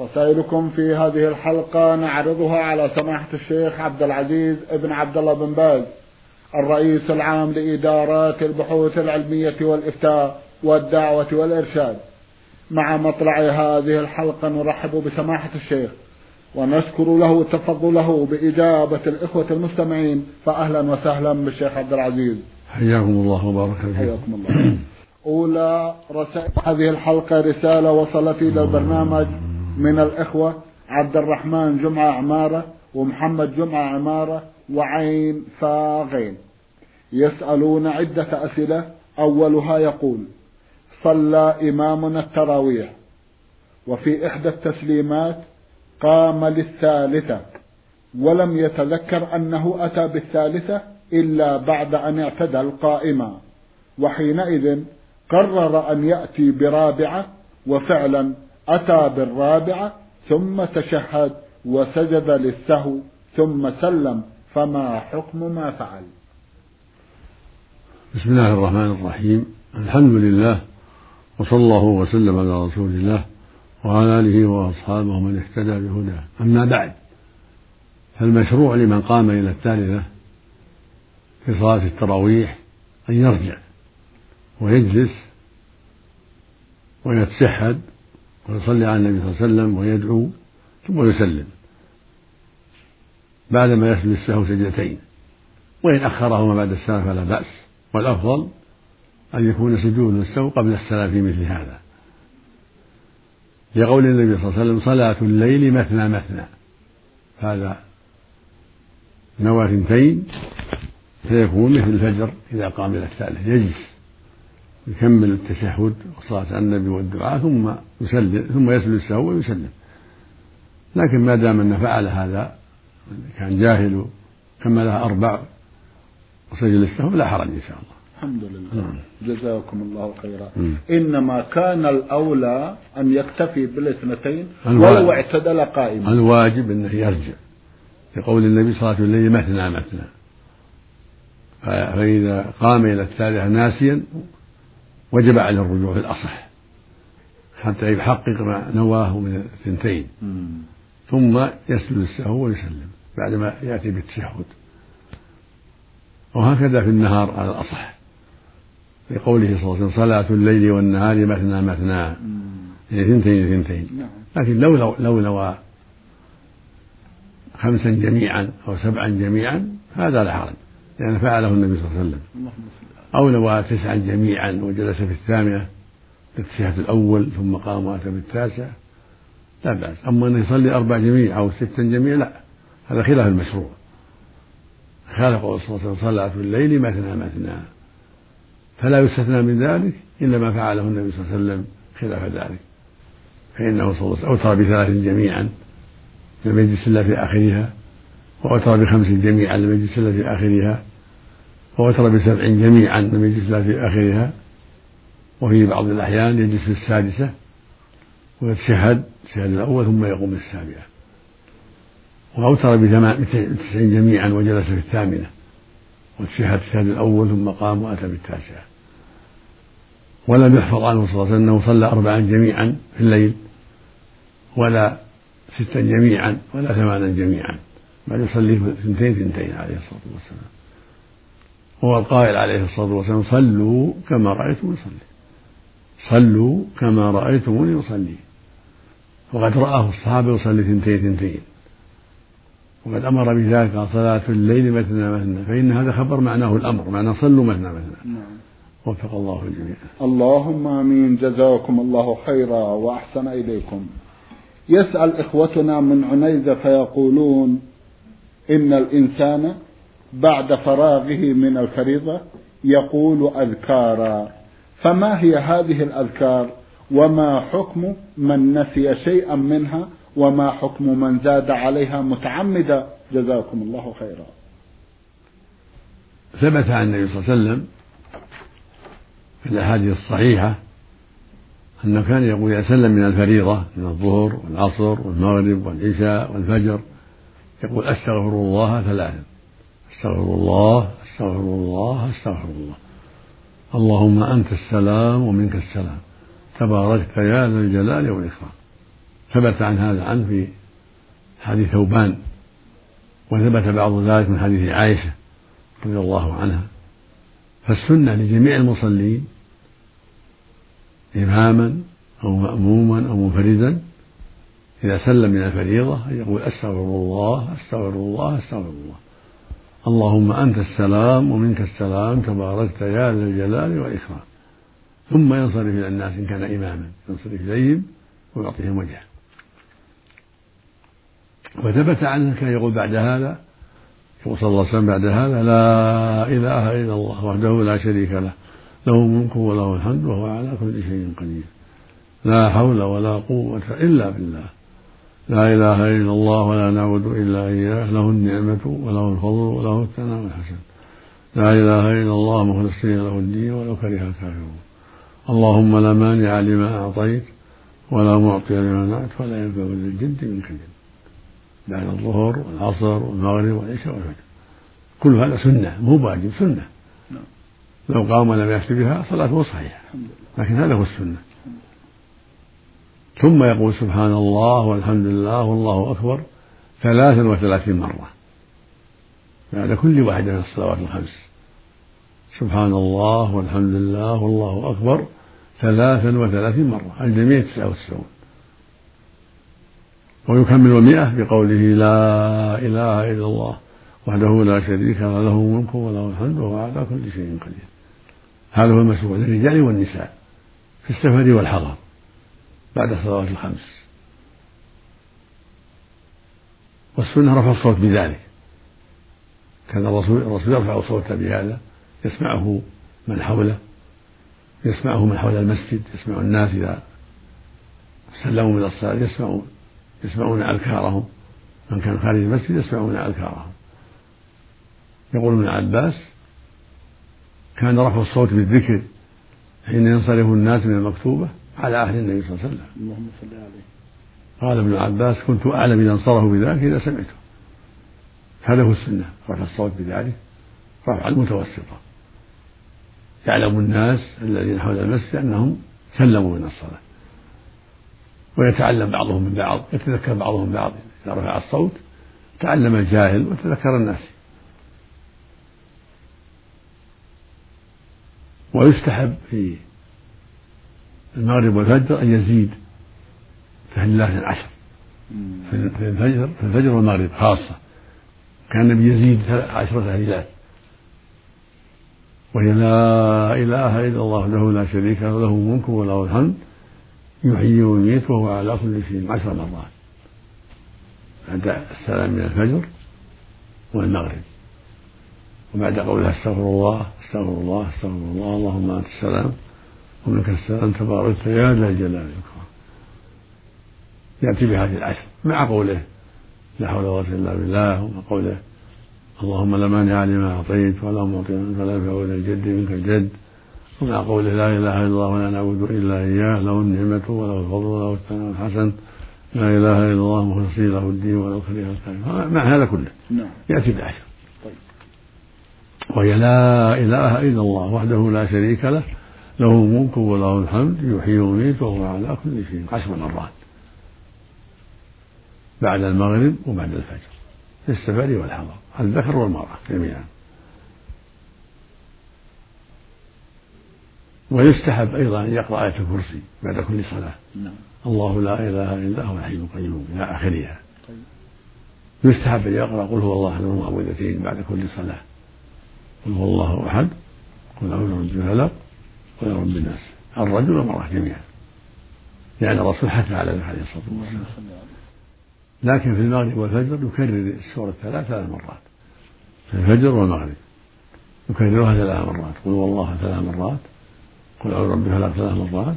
رسائلكم في هذه الحلقة نعرضها على سماحة الشيخ عبد العزيز ابن عبد الله بن باز الرئيس العام لإدارات البحوث العلمية والإفتاء والدعوة والإرشاد. مع مطلع هذه الحلقة نرحب بسماحة الشيخ ونشكر له تفضله بإجابة الإخوة المستمعين فأهلا وسهلا بالشيخ عبد العزيز. حياكم الله وبارك فيكم حياكم الله. أولى رسائل هذه الحلقة رسالة وصلت إلى البرنامج. من الإخوة عبد الرحمن جمعة عمارة ومحمد جمعة عمارة وعين فاغين. يسألون عدة أسئلة أولها يقول صلى إمامنا التراويح. وفي إحدى التسليمات قام للثالثة ولم يتذكر أنه أتى بالثالثة إلا بعد أن اعتدل قائما وحينئذ قرر أن يأتي برابعة وفعلا أتى بالرابعة ثم تشهد وسجد للسهو ثم سلم فما حكم ما فعل؟ بسم الله الرحمن الرحيم. الحمد لله وصلى الله وسلم على رسول الله وعلى آله وأصحابه من اهتدى بهداه. أما بعد فالمشروع لمن قام إلى الثالثة في صلاة التراويح أن يرجع ويجلس ويتشهد ويصلي على النبي صلى الله عليه وسلم ويدعو ثم يسلم بعدما يسجد السهو سجدتين. وإن أخرهما بعد السلام فلا بأس. والأفضل أن يكون سجود السهو قبل السلام في مثل هذا. لقول النبي صلى الله عليه وسلم صلاة الليل مثنى مثنى. هذا نوى اثنتين فيكون مثل الفجر إذا قام إلى الثالث. يجلس. يكمل التشهد والصلاة على النبي والدعاء ثم يسلم ثم يسلم السهو ويسلم. لكن ما دام أنه فعل هذا كان جاهل كملها أربع وسجل السهو لا حرج إن شاء الله. الحمد لله. نعم. جزاكم الله خيرا. م. إنما كان الأولى أن يكتفي بالاثنتين ولو اعتدل قائما. الواجب أنه يرجع. لقول النبي صلاة الليل مثنى مثنى فإذا قام إلى الثالثة ناسيا وجب عليه الرجوع في الأصح. حتى يحقق ما نواه من الثنتين. ثم يسجد السهو ويسلم بعدما يأتي بالتشهد. وهكذا في النهار على الأصح. لقوله صلى الله عليه وسلم صلاة الليل والنهار مثنى مثنى. يعني ثنتين ثنتين. نعم. لكن لو لو, لو نوى خمسا جميعا أو سبعا جميعا هذا لا حرج. لأن فعله النبي صلى الله عليه وسلم. أو نوى تسعا جميعا وجلس في الثامنة التشهد الأول ثم قام وأتى بالتاسع لا بأس. أما أن يصلي أربع جميع أو ستا جميع لا. هذا خلاف المشروع. خالق صلى الله عليه وسلم صلاة الليل مثنى مثنى فلا يستثنى من ذلك إلا ما فعله النبي صلى الله عليه وسلم خلاف ذلك. فإنه صلى الله عليه وسلم أوتر بثلاث جميعا لم يجلس إلا في آخرها وأوتر بخمس جميعا لم يجلس إلا في آخرها. ووتر بسبع جميعا لم يجلس إلا في آخرها. وفي بعض الأحيان يجلس في السادسة ويتشهد التشهد الأول ثم يقوم السابعة وأوتر بتسع جميعا وجلس في الثامنة وتشهد التشهد الأول ثم قام وأتى بالتاسعة. ولم يحفظ عنه صلى الله عليه وسلم أنه صلى أربعا جميعا في الليل ولا ستا جميعا ولا ثمانا جميعا بل يصلي اثنتين اثنتين عليه الصلاة والسلام. هو القائل عليه الصلاة والسلام صلوا كما رأيتم يصلي صلوا كما رأيتموني يصلي وقد رآه الصحابة يصلي ثنتين ثنتين. وقد أمر بذلك صلاة الليل مثنى مثنى فإن هذا خبر معناه الأمر معناه صلوا مثنى مثنى. نعم. وفق الله الجميع. اللهم آمين. جزاكم الله خيرا وأحسن إليكم. يسأل إخوتنا من عنيزة فيقولون إن الإنسان بعد فراغه من الفريضة يقول أذكارا. فما هي هذه الأذكار؟ وما حكم من نسي شيئا منها؟ وما حكم من زاد عليها متعمدا؟ جزاكم الله خيرا. ثبت عن النبي صلى الله عليه وسلم في الأحاديث الصحيحة أنه كان يقول إذا سلم من الفريضة من الظهر والعصر والمغرب والعشاء والفجر يقول أستغفر الله ثلاثا. أستغفر الله أستغفر الله أستغفر الله. اللهم أنت السلام ومنك السلام. تباركت يا ذا الجلال والإكرام. ثبت عن هذا عنه في حديث ثوبان وثبت بعض ذلك من حديث عائشة رضي الله عنها. فالسنة لجميع المصلين إماما أو مأموما أو منفردا إذا سلم من الفريضة يقول أستغفر الله أستغفر الله أستغفر الله. اللهم أنت السلام ومنك السلام تباركت يا ذا الجلال والإكرام. ثم ينصرف إلى الناس إن كان إماما. ينصرف إليهم ويعطيهم وجهه. وثبت عنه كان يقول بعد هذا يقول صلى الله عليه وسلم بعد هذا لا إله إلا الله وحده لا شريك له. له الملك وله الحمد وهو على كل شيء قدير. لا حول ولا قوة إلا بالله. لا إله إلا الله ولا نعبد إلا إياه له النعمة وله الفضل وله الثناء الحسن. لا إله إلا الله مخلصين له الدين ولو كره الكافرون. اللهم لا مانع لما أعطيت ولا معطي لما منعت ولا ينفع ذي الجد منك الجد بعد الظهر والعصر والمغرب والعشاء والفجر. كل هذا سنة مو واجب سنة. نعم. لو قام ولم يأت بها صلاته صحيحة. لكن هذا هو السنة. ثم يقول سبحان الله والحمد لله والله أكبر ثلاثا وثلاثين مرة. بعد كل واحدة من الصلوات الخمس. سبحان الله والحمد لله والله أكبر ثلاثا وثلاثين مرة. الجميع تسعة وتسعون. ويكمل المئة بقوله لا إله إلا الله وحده لا شريك له له الملك وله الحمد وهو على كل شيء قدير. هذا هو المشروع للرجال والنساء في السفر والحضر. بعد الصلوات الخمس. والسنة رفع الصوت بذلك. كان الرسول الرسول يرفع صوته بهذا يسمعه من حوله يسمعه من حول المسجد يسمع الناس إذا سلموا من الصلاة يسمعون يسمعون أذكارهم. من كان خارج المسجد يسمعون أذكارهم. يقول ابن عباس كان رفع الصوت بالذكر حين ينصرف الناس من المكتوبة. على عهد النبي صلى الله عليه وسلم. اللهم صل عليه. قال ابن عباس كنت أعلم إذا انصرفوا بذلك إذا سمعته. هذا هو السنة. رفع الصوت بذلك. رفع المتوسطة. يعلم الناس الذين حول المسجد أنهم سلموا من الصلاة. ويتعلم بعضهم من بعض يتذكر بعضهم بعض. إذا رفع الصوت تعلم الجاهل وتذكر الناس. ويستحب في المغرب والفجر أن يزيد تهليلات العشر. في الفجر في الفجر والمغرب خاصة. كان النبي يزيد عشر تهليلات وهي لا إله إلا الله له لا شريك له له الملك وله الحمد. يحيي ويميت وهو على كل شيء عشر مرات. بعد السلام من الفجر والمغرب. وبعد قولها استغفر الله استغفر الله استغفر الله اللهم أنت السلام. ومنك السلام تباركت يا ذا الجلال والإكرام. يأتي بهذه العشر مع قوله لا حول ولا قوة إلا بالله ومع قوله اللهم لا مانع لما أعطيت ولا معطي فلا ينفع ذا الجد منك الجد. ومع قوله لا إله إلا الله ولا نعبد إلا إياه له النعمة وله الفضل وله الثناء الحسن. لا إله إلا الله مخلصين له الدين ولو كره الكافرون مع هذا كله نعم. يأتي بالعشر طيب. وهي لا إله إلا الله وحده لا شريك له له الملك وله الحمد يحيي ويميت وهو على كل شيء عشر مرات. بعد المغرب وبعد الفجر. في السفر والحضر. الذكر والمرأة جميعا. ويستحب أيضا أن يقرأ آية الكرسي بعد كل صلاة. نعم. الله لا إله إلا هو الحي القيوم إلى آخرها. طيب. يستحب أن يقرأ قل هو الله أحد المعوذتين بعد كل صلاة. قل هو الله أحد قل أعوذ برب الفلق رب الناس الرجل والمرأة جميعا. لأن الرسول حث على ذلك عليه الصلاة والسلام. لكن في المغرب والفجر يكرر السورة ثلاث ثلاث مرات. في الفجر والمغرب يكررها ثلاث مرات. قل والله ثلاث مرات. قل أعوذ برب الفلق ثلاث مرات.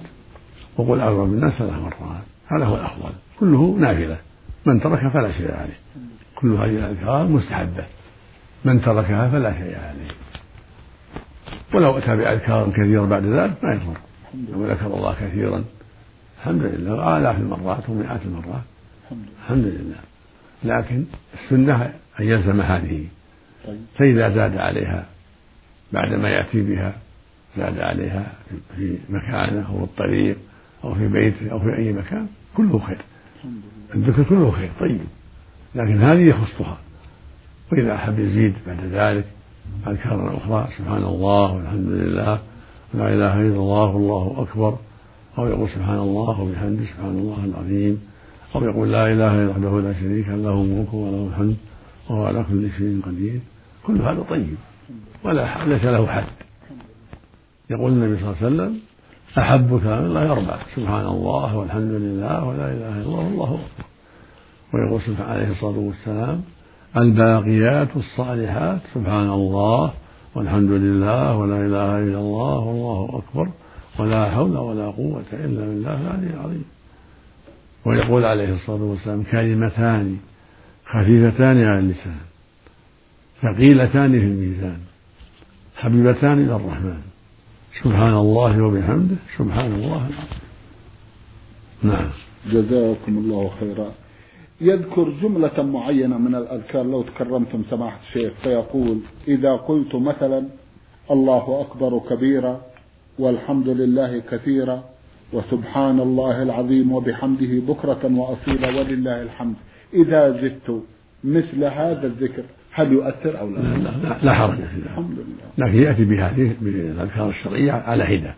وقل أعوذ برب الناس ثلاث مرات. هذا هو الأفضل. كله نافلة. من تركها فلا شيء عليه. كل هذه الأذكار مستحبة. من تركها فلا شيء عليه. ولو أتى بأذكار كثيرة بعد ذلك ما يضر. لو ذكر الله كثيرا الحمد لله آلاف المرات ومئات المرات. الحمد لله. لكن السنة أن يلزم هذه. فإذا زاد عليها بعد ما يأتي بها زاد عليها في مكانه أو الطريق أو في بيته أو في أي مكان كله خير. الذكر كله خير طيب. لكن هذه يخصها. وإذا أحب يزيد بعد ذلك أذكارا أخرى سبحان الله والحمد لله. لا إله إلا الله والله أكبر. أو يقول سبحان الله وبحمده سبحان الله العظيم. أو يقول لا إله إلا وحده لا شريك له الملك وله الحمد وهو على كل شيء قدير. كل هذا طيب ولا ليس له حد. يقول النبي صلى الله عليه وسلم أحب كلام الله أربع سبحان الله والحمد لله ولا إله إلا الله والله أكبر. ويقول عليه الصلاة والسلام الباقيات الصالحات سبحان الله والحمد لله ولا إله إلا الله والله أكبر ولا حول ولا قوة إلا بالله العلي العظيم. ويقول عليه الصلاة والسلام كلمتان خفيفتان على اللسان ثقيلتان في الميزان حبيبتان إلى الرحمن. سبحان الله وبحمده سبحان الله. العظيم نعم. جزاكم الله خيرا. يذكر جملة معينة من الأذكار لو تكرمتم سماحة الشيخ فيقول إذا قلت مثلا الله أكبر كبيرا والحمد لله كثيرا وسبحان الله العظيم وبحمده بكرة وأصيلا ولله الحمد إذا زدت مثل هذا الذكر هل يؤثر أو لا؟ لا, لا, لا حرج. في ذلك الحمد لله. لكن يأتي بهذه بالأذكار الشرعية على حدة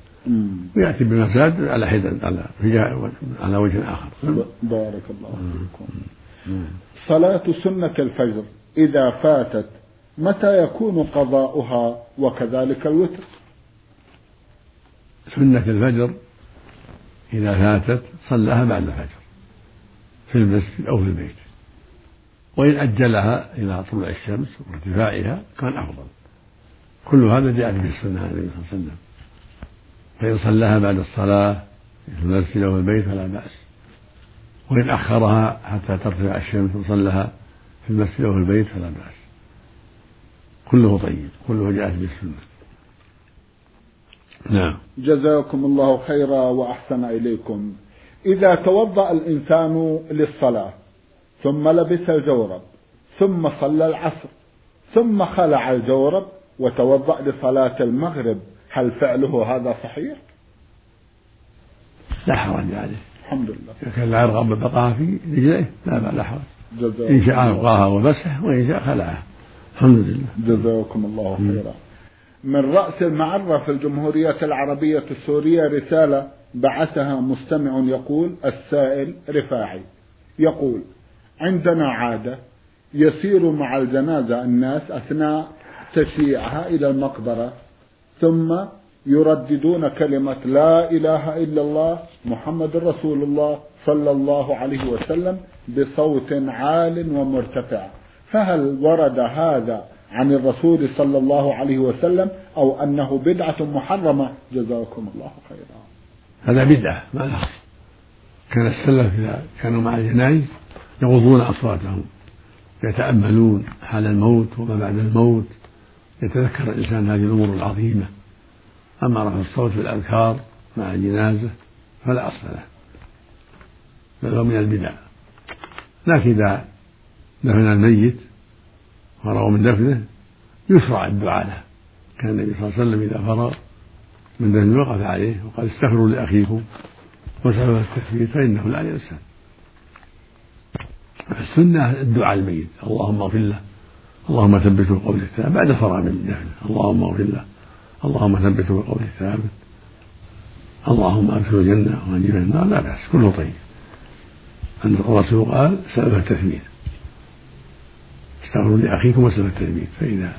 ويأتي بمزاد على حدة على على وجه آخر. بارك الله فيكم. صلاة سنة الفجر إذا فاتت متى يكون قضاؤها وكذلك الوتر؟ سنة الفجر إذا فاتت صلاها بعد الفجر في المسجد أو في البيت. وإن أجلها إلى طلوع الشمس وارتفاعها كان أفضل. كل هذا جاء في السنة عليه وسلم فإن صلاها بعد الصلاة في المسجد أو البيت فلا بأس. وإن أخرها حتى ترتفع الشمس وصلها في المسجد أو في البيت فلا بأس. كله طيب كله جاءت بالسنة. نعم. جزاكم الله خيرا وأحسن إليكم. إذا توضأ الإنسان للصلاة ثم لبس الجورب ثم صلى العصر ثم خلع الجورب وتوضأ لصلاة المغرب هل فعله هذا صحيح؟ لا حرج عليه الحمد لله. إذا كان لا يرغب ببقاها في رجليه لا لا حرج إن شاء أبقاها ومسح وإن شاء خلعها الحمد لله. جزاكم الله خيرا. من رأس المعرة في الجمهورية العربية السورية رسالة بعثها مستمع يقول السائل رفاعي يقول عندنا عادة يسير مع الجنازة الناس أثناء تشييعها إلى المقبرة ثم يرددون كلمة لا إله إلا الله محمد رسول الله صلى الله عليه وسلم بصوت عال ومرتفع. فهل ورد هذا عن الرسول صلى الله عليه وسلم أو أنه بدعة محرمة؟ جزاكم الله خيرا. هذا بدعة ما كان السلف إذا كانوا مع الجنائز يغضون أصواتهم يتأملون حال الموت وما بعد الموت يتذكر الإنسان هذه الأمور العظيمة. أما رفع الصوت في الأذكار مع الجنازة فلا أصل له بل هو من البدع. لكن إذا دفن الميت فرغوا من دفنه يشرع الدعاء له. كان النبي صلى الله عليه وسلم إذا فرغ من دفنه وقف عليه وقال استغفروا لأخيكم وسألوا التكفير فإنه لا ينسى. السنة الدعاء الميت. اللهم اغفر له. اللهم ثبته بقول الثابت. بعد الفراغ من اللهم اغفر له. اللهم ثبته بقول الثابت. اللهم ادخله الجنة وأنجبه النار. لا بأس. كله طيب. أن الرسول قال سأل التثبيت استغفروا لأخيكم وسأل التثبيت فإذا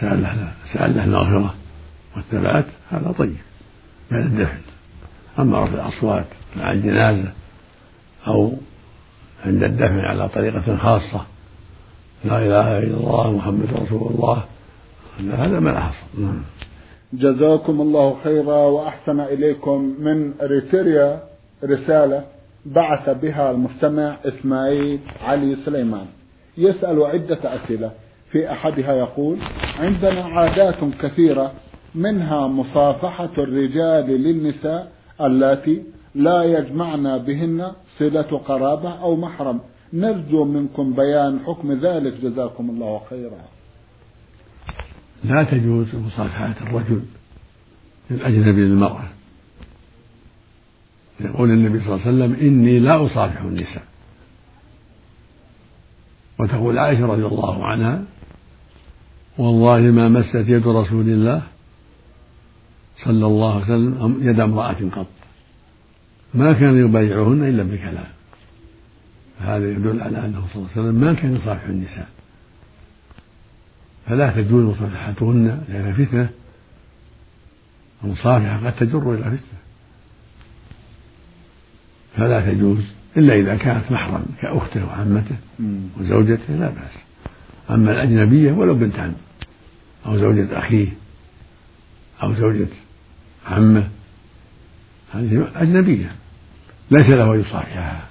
سأل له سأل له المغفرة والثبات هذا طيب. بعد الدفن. أما رفع الأصوات مع الجنازة أو عند الدفن على طريقة خاصة لا إله إلا الله محمد رسول الله. هذا ما حصل نعم. جزاكم الله خيرا وأحسن إليكم من ريتيريا رسالة بعث بها المستمع إسماعيل علي سليمان. يسأل عدة أسئلة. في أحدها يقول عندنا عادات كثيرة منها مصافحة الرجال للنساء اللاتي لا يجمعنا بهن صلة قرابة أو محرم. نرجو منكم بيان حكم ذلك. جزاكم الله خيرا. لا تجوز مصافحة الرجل للأجنبي للمرأة. يقول النبي صلى الله عليه وسلم إني لا أصافح النساء. وتقول عائشة رضي الله عنها والله ما مست يد رسول الله صلى الله عليه وسلم يد امرأة قط. ما كان يبايعهن إلا بكلام. هذا يدل على أنه صلى الله عليه وسلم ما كان يصافح النساء. فلا تجوز مصافحتهن لأنها فتنة. المصافحة قد تجر إلى فتنة. فلا تجوز إلا إذا كانت محرم كأخته وعمته وزوجته لا بأس. أما الأجنبية ولو بنت عم أو زوجة أخيه أو زوجة عمه هذه أجنبية ليس له أن يصافحها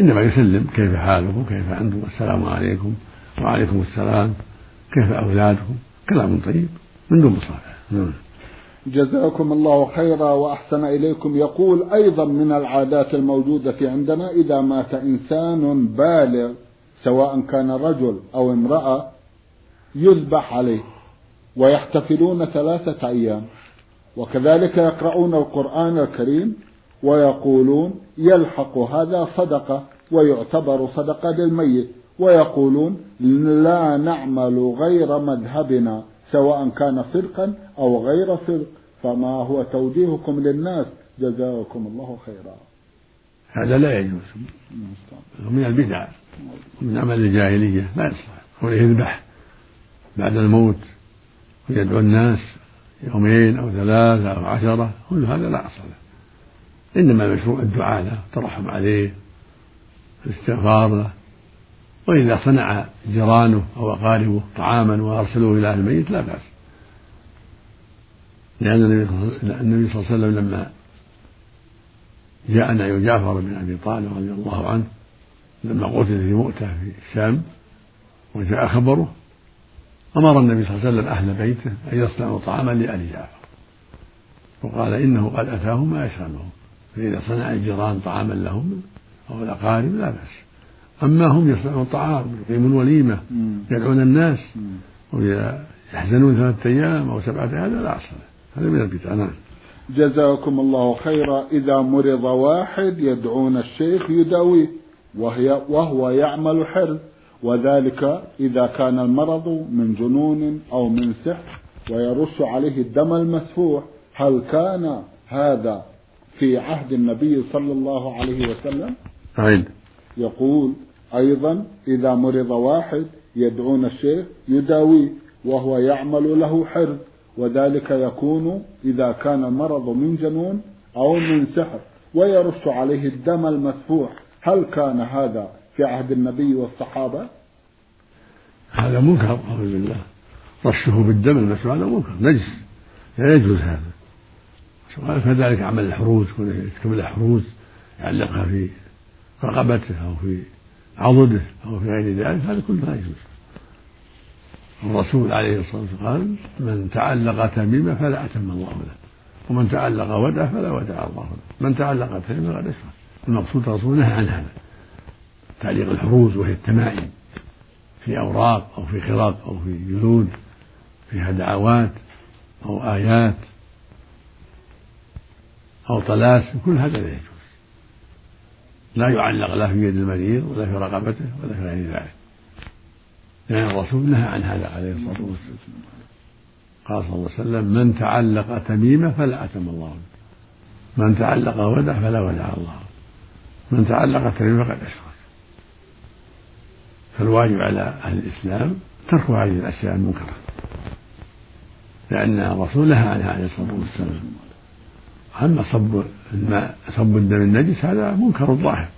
إنما يسلم كيف حالكم كيف أنتم السلام عليكم وعليكم السلام كيف أولادكم؟ كلام طيب من دون مصافحة نعم. جزاكم الله خيرا وأحسن إليكم. يقول أيضا من العادات الموجودة عندنا إذا مات إنسان بالغ سواء كان رجل أو امرأة يذبح عليه ويحتفلون ثلاثة أيام وكذلك يقرؤون القرآن الكريم ويقولون يلحق هذا صدقة ويعتبر صدقة للميت. ويقولون لا نعمل غير مذهبنا سواء كان صدقا أو غير صدق. فما هو توجيهكم للناس؟ جزاكم الله خيرا. هذا لا يجوز. من البدع من عمل الجاهلية. لا يصلح. هو يذبح بعد الموت ويدعو الناس يومين أو ثلاثة أو عشرة. كل هذا لا أصل له. إنما المشروع الدعاء له الترحم عليه الاستغفار له. وإذا صنع جيرانه أو أقاربه طعاما وأرسلوه إلى أهل الميت لا بأس. لأن النبي صلى الله عليه وسلم لما جاء نعي جعفر بن أبي طالب رضي الله عنه لما قتل في مؤتة في الشام وجاء خبره أمر النبي صلى الله عليه وسلم أهل بيته أن يصنعوا طعاما لآل جعفر. وقال إنه قد أتاه ما يشغلهم فإذا صنع الجيران طعاما لهم أو الأقارب لا بأس. أما هم يصنعون طعام يقيمون وليمة يدعون الناس ويحزنون ثلاثة أيام أو سبعة هذا لا أصل. هذا من البدع نعم. جزاكم الله خيرا. إذا مرض واحد يدعون الشيخ يداويه وهي وهو يعمل حرز وذلك إذا كان المرض من جنون أو من سحر ويرش عليه الدم المسفوح. هل كان هذا في عهد النبي صلى الله عليه وسلم عيد يقول أيضا إذا مرض واحد يدعون الشيخ يداويه وهو يعمل له حرز وذلك يكون إذا كان المرض من جنون أو من سحر ويرش عليه الدم المسفوح هل كان هذا في عهد النبي والصحابة؟ هذا منكر أعوذ بالله. رشه بالدم المسفوح هذا منكر. نجس. لا يجوز هذا. كذلك عمل الحروز يكتب له حروز يعلقها في رقبته أو في عضده أو في غير ذلك هذا كله لا يجوز. الرسول عليه الصلاة والسلام قال من تعلق تميمة فلا أتم الله له ومن تعلق ودع فلا ودع الله له من تعلق تميمة فقد أشرك المقصود الرسول نهى عن هذا تعليق الحروز وهي التمائم في أوراق أو في خراق أو في جلود فيها دعوات أو آيات. أو طلاسم كل هذا لا يجوز. لا يعلق لا في يد المريض ولا في رقبته ولا في غير ذلك. لأن الرسول نهى عن هذا عليه الصلاة والسلام. قال صلى الله عليه وسلم من تعلق تميمة فلا أتم الله له من تعلق ودع فلا ودع الله من تعلق تميمة فقد أشرك. فالواجب على أهل الإسلام ترك هذه الأشياء المنكرة. لأن الرسول نهى عنها عليه الصلاة والسلام. أما صب الماء صب الدم النجس هذا منكر ظاهر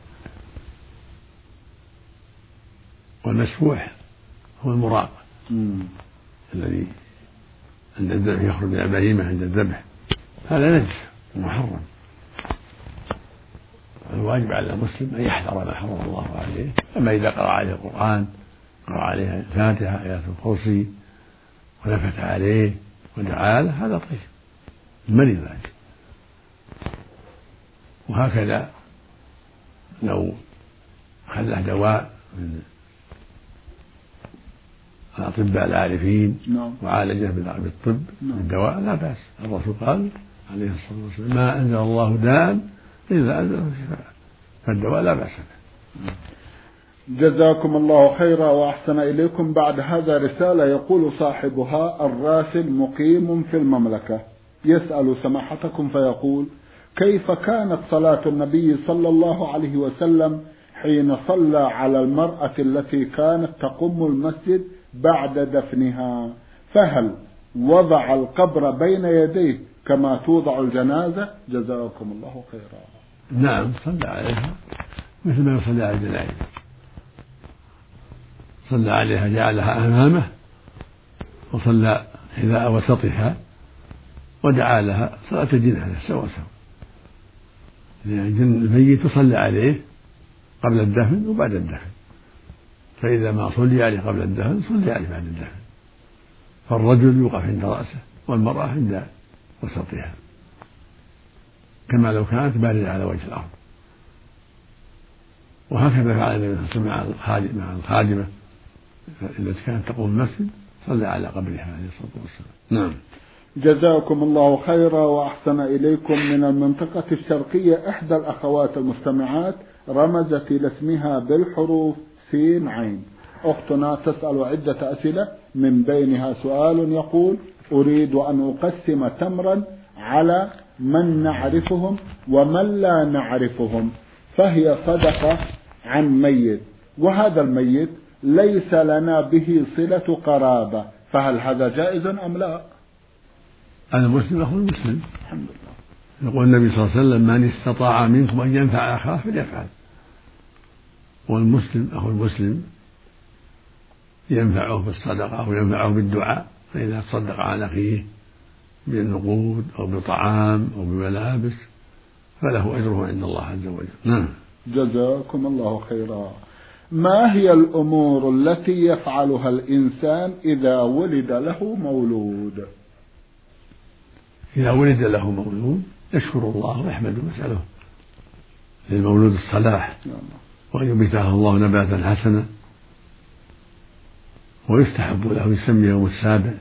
والمسفوح هو المراق الذي عند الذبح يخرج من البهيمة عند الذبح. هذا نجس محرم. الواجب على المسلم أن يحذر ما حرم الله عليه. أما إذا قرأ عليه القرآن قرأ عليه الفاتحة آيات الكرسي ونفث عليه ودعا له هذا طيب. المريض ذلك وهكذا لو خله دواء من الأطباء العارفين نعم. وعالجه بالطب نعم. بالدواء لا بأس الرسول قال عليه الصلاة والسلام ما أنزل الله داء إلا أنزله شفاء فالدواء لا بأس به جزاكم الله خيرا وأحسن إليكم بعد هذا رسالة يقول صاحبها الراسل مقيم في المملكة يسأل سماحتكم فيقول كيف كانت صلاة النبي صلى الله عليه وسلم حين صلى على المرأة التي كانت تقم المسجد بعد دفنها؟ فهل وضع القبر بين يديه كما توضع الجنازة؟ جزاكم الله خيرا. نعم صلى عليها. مثل ما يصلي على الجنائز صلى عليها جعلها أمامه وصلى حذاء وسطها ودعا لها. صلاة الجنازة سوا سوا يعني الميت يصلى عليه قبل الدفن وبعد الدفن. فإذا ما صلي عليه قبل الدفن صلي عليه بعد الدفن. فالرجل يوقف عند رأسه والمرأة عند وسطها. كما لو كانت باردة على وجه الأرض. وهكذا فعل النبي صلى الله عليه وسلم مع الخادمة التي كانت تقوم المسجد صلى على قبرها عليه الصلاة والسلام. نعم. جزاكم الله خيرا وأحسن إليكم من المنطقة الشرقية إحدى الأخوات المستمعات رمزت إلى اسمها بالحروف سين عين أختنا تسأل عدة أسئلة من بينها سؤال يقول أريد أن أقسم تمرا على من نعرفهم ومن لا نعرفهم فهي صدقة عن ميت وهذا الميت ليس لنا به صلة قرابة فهل هذا جائز أم لا؟ المسلم أخو المسلم. الحمد لله يقول النبي صلى الله عليه وسلم من استطاع منكم أن ينفع أخاه فليفعل. والمسلم أخو المسلم ينفعه بالصدقة أو ينفعه بالدعاء فإذا تصدق على أخيه بالنقود أو بطعام أو بملابس فله أجره عند الله عز وجل. نعم. جزاكم الله خيرا. ما هي الأمور التي يفعلها الإنسان إذا ولد له مولود؟ إذا ولد له مولود يشكر الله ويحمده ويسأله. للمولود الصلاح. وأن يبيته الله نباتا حسنا. ويستحب له يسمي يوم السابع.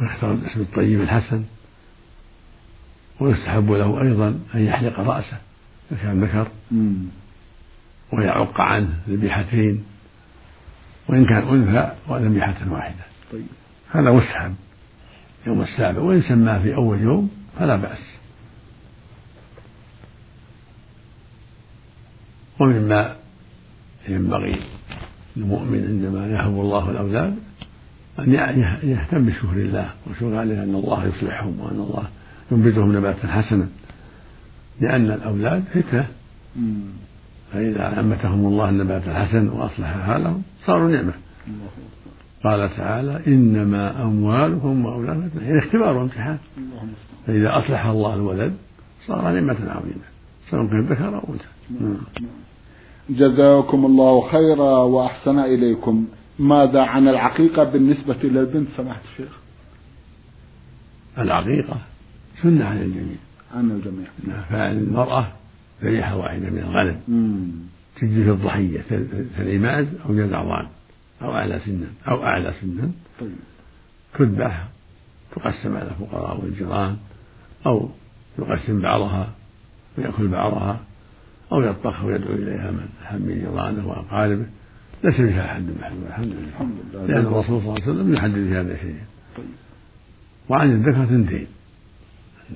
ويختار الأسم الطيب الحسن. ويستحب له أيضا أن يحلق رأسه إذا كان ذكر. ويعق عنه ذبيحتين. وإن كان أنثى وذبيحة واحدة. طيب. هذا مستحب. يوم السابع وإن سماه في أول يوم فلا بأس. ومما ينبغي المؤمن عندما يهب الله الأولاد أن يهتم بشكر الله وشكر عليه أن الله يصلحهم وأن الله ينبتهم نباتا حسنا لأن الأولاد فتنة. فإذا أنبتهم الله النبات الحسن وأصلح حالهم صاروا نعمة. قال تعالى إنما أموالكم وأولادكم يعني اختبار وامتحان. فإذا أصلح الله الولد صار نعمة عظيمة سواء كان ذكر أو أنثى. نعم. جزاكم الله خيرا وأحسن إليكم. ماذا عن العقيقة بالنسبة للبنت سماحة الشيخ؟ العقيقة سنة عن الجميع. عن الجميع. نعم فالمرأة ذبيحة واحدة من الغنم. تجزي في الضحية ثني ماز أو جزع ضان أو أعلى سنا أو أعلى سنا. تذبح تقسم على الفقراء والجيران أو يقسم بعضها ويأكل بعضها أو يطبخ ويدعو إليها من من جيرانه وأقاربه. ليس فيها حد محدود الحمد لله. لأن الرسول صلى الله عليه وسلم يحدد في هذا شيئا. وعن الذكر ثنتين.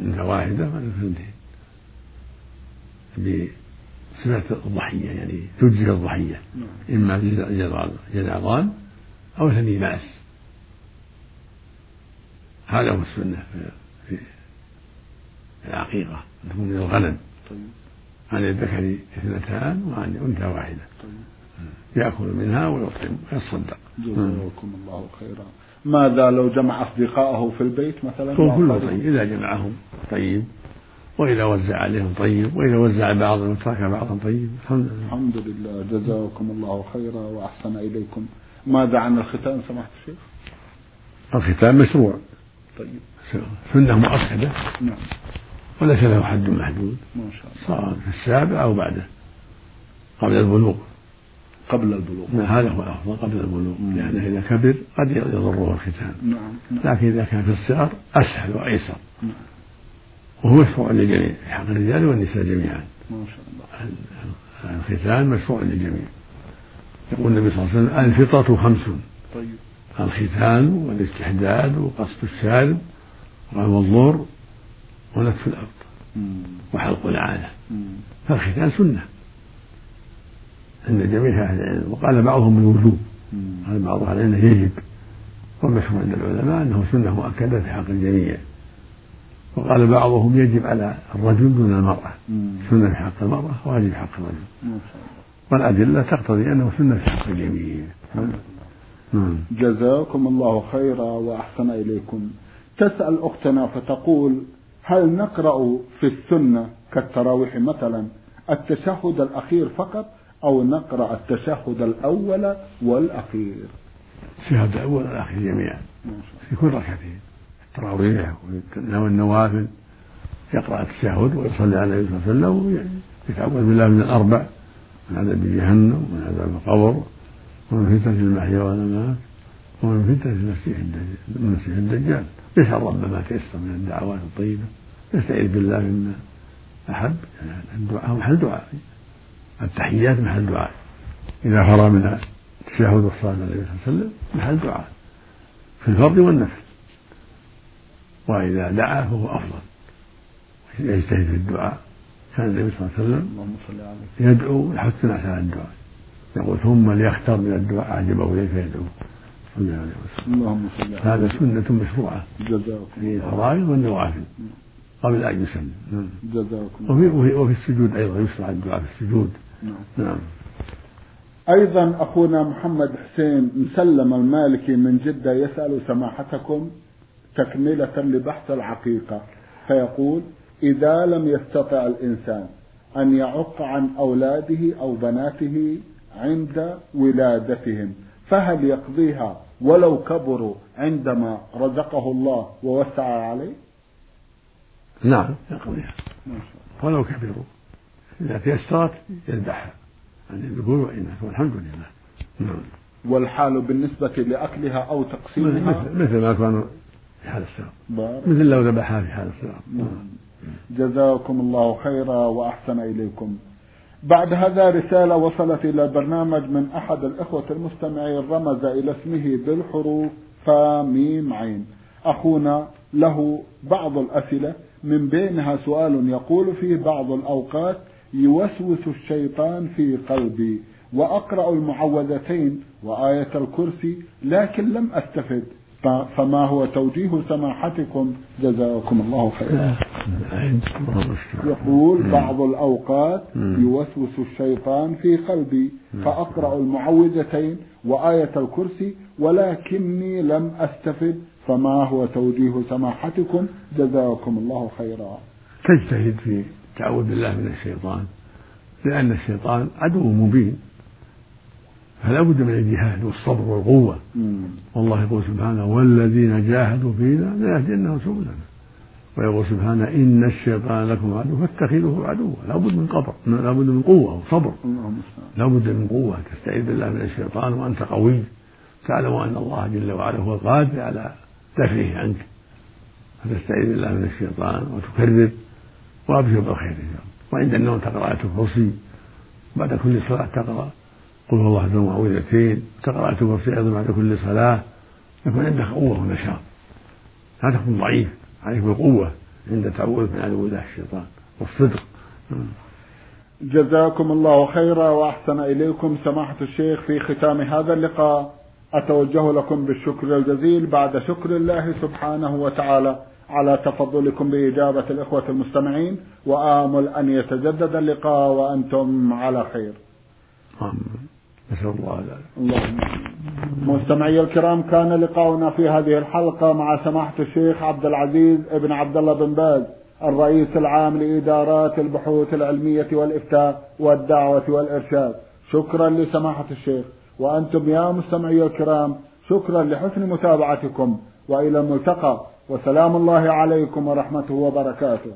أنثى واحدة وأنثى ثنتين. بصفة الضحية يعني تجزي الضحية نعم. إما جزعان أو ثني مأس. هذا هو السنة في العقيقة تكون من الغنم. طيب. عن الذكر اثنتان وعن الأنثى واحدة. طيب. يأكل منها ويطعم ويتصدق جزاكم الله خيرا. ماذا لو جمع أصدقائه في البيت مثلا؟ كله طيب. إذا جمعهم طيب. وإذا وزع عليهم طيب وإذا وزع بعضهم وترك بعضا طيب. الحمد لله. الحمد لله. جزاكم الله خيرا وأحسن إليكم. ماذا عن الختان سماحة الشيخ؟ الختان مشروع. طيب. سنة مؤكدة نعم. وليس له حد محدود. ما شاء الله. صار في السابع أو بعده. قبل البلوغ. قبل البلوغ. نعم هذا هو الأفضل قبل البلوغ. مم. لأنه إذا كبر قد يضره الختان نعم نعم. لكن إذا كان في الصغر أسهل وأيسر. نعم. وهو مشروع للجميع في حق الرجال والنساء جميعا. ما شاء الله. الختان مشروع للجميع يقول النبي صلى الله عليه وسلم الفطرة خمس. طيب. الختان والاستحداد وقصد الشارب والظهر ونتف الأرض. وحلق العانة. فالختان سنة. عند جميع أهل العلم وقال بعضهم الوجوب. قال بعض أهل العلم يجب. والمشهور عند العلماء أنه سنة مؤكدة في حق الجميع. وقال بعضهم يجب على الرجل دون المرأة. سنة في حق المرأة واجب في حق الرجل. والأدلة تقتضي أنه سنة في حق الجميع. نعم. جزاكم الله خيرا وأحسن إليكم. تسأل أختنا فتقول هل نقرأ في السنة كالتراويح مثلا التشهد الأخير فقط أو نقرأ التشهد الأول والأخير؟ الشهادة الأول والآخر جميعا. في كل ركعتين. التراويح والنوافل يقرأ التشهد ويصلي على النبي صلى الله عليه وسلم ويتعوذ بالله من الأربع من عذاب جهنم ومن عذاب القبر ومن فتنة المحيا والممات ومن فتنة المسيح المسيح الدجال. يسأل رب ما تيسر من الدعوات الطيبة. يستعيذ بالله مما أحب. الدعاء محل دعاء. التحيات محل دعاء. إذا فرغ من التشهد والصلاة على النبي صلى الله عليه وسلم محل دعاء. في الفرض والنفل وإذا دعا فهو أفضل. يجتهد في الدعاء. كان النبي صلى الله عليه وسلم يدعو يحث الناس على الدعاء. يقول ثم ليختار من الدعاء أعجبه إليه فيدعو صلى الله عليه وسلم. اللهم صل عليه هذا سنة مشروعة. في الفرائض والنوافل. قبل أن يسلم. نعم. جزاكم وفي, وفي, وفي السجود أيضا يشرع الدعاء في السجود. نعم. نعم. أيضا أخونا محمد حسين مسلم المالكي من جدة يسأل سماحتكم تكملة لبحث العقيقة. فيقول إذا لم يستطع الإنسان أن يعق عن أولاده أو بناته عند ولادتهم فهل يقضيها ولو كبروا عندما رزقه الله ووسع عليه؟ نعم. يقضيها. ما شاء ولو كبروا. إذا تيسرت يذبحها. عن الذكور والإناث والحمد لله. نعم. والحال بالنسبة لأكلها أو تقسيمها؟ مثل, مثل ما كانوا في حال السفر بارك مثل لو ذبحها في حال السفر نعم. جزاكم الله خيرا وأحسن إليكم. بعد هذا رسالة وصلت إلى البرنامج من أحد الإخوة المستمعين رمز إلى اسمه بالحروف فا ميم عين. أخونا له بعض الأسئلة من بينها سؤال يقول فيه بعض الأوقات يوسوس الشيطان في قلبي وأقرأ المعوذتين وآية الكرسي لكن لم أستفد. فما هو توجيه سماحتكم جزاكم الله خيرا. يقول بعض الأوقات. يوسوس الشيطان في قلبي فأقرأ المعوذتين وآية الكرسي ولكني لم أستفد. فما هو توجيه سماحتكم جزاكم الله خيرا. تجتهد في التعوذ بالله من الشيطان لأن الشيطان عدو مبين. فلا بد من الجهاد والصبر والقوة. والله يقول سبحانه والذين جاهدوا فينا لنهدينهم سبلنا. ويقول سبحانه إن الشيطان لكم عدو فاتخذوه عدوا. لا بد من قبر لا بد من قوة وصبر. لا بد من قوة. تستعيذ بالله من الشيطان وأنت قوي. تعلم أن الله جل وعلا هو القادر على دفعه عنك. فتستعيذ بالله من الشيطان وتكرر وأبشر بالخير إن شاء الله. وعند النوم تقرأ آية الكرسي بعد كل صلاة تقرأ. قل هو الله أحد معوذتين تقرأ الكرسي أيضا بعد كل صلاة يكون عندك قوة ونشاط. لا تكون ضعيف عليك بالقوة عند تعوذ من عدو الله الشيطان والصدق. جزاكم الله خيرا وأحسن إليكم. سماحة الشيخ في ختام هذا اللقاء أتوجه لكم بالشكر الجزيل بعد شكر الله سبحانه وتعالى على تفضلكم بإجابة الإخوة المستمعين وآمل أن يتجدد اللقاء وأنتم على خير. آمين. نسأل الله اللهم. مستمعي الكرام كان لقاؤنا في هذه الحلقة مع سماحة الشيخ عبد العزيز ابن عبد الله بن باز الرئيس العام لإدارات البحوث العلمية والإفتاء والدعوة والإرشاد. شكرا لسماحة الشيخ. وأنتم يا مستمعي الكرام شكرا لحسن متابعتكم. وإلى الملتقى. وسلام الله عليكم ورحمته وبركاته.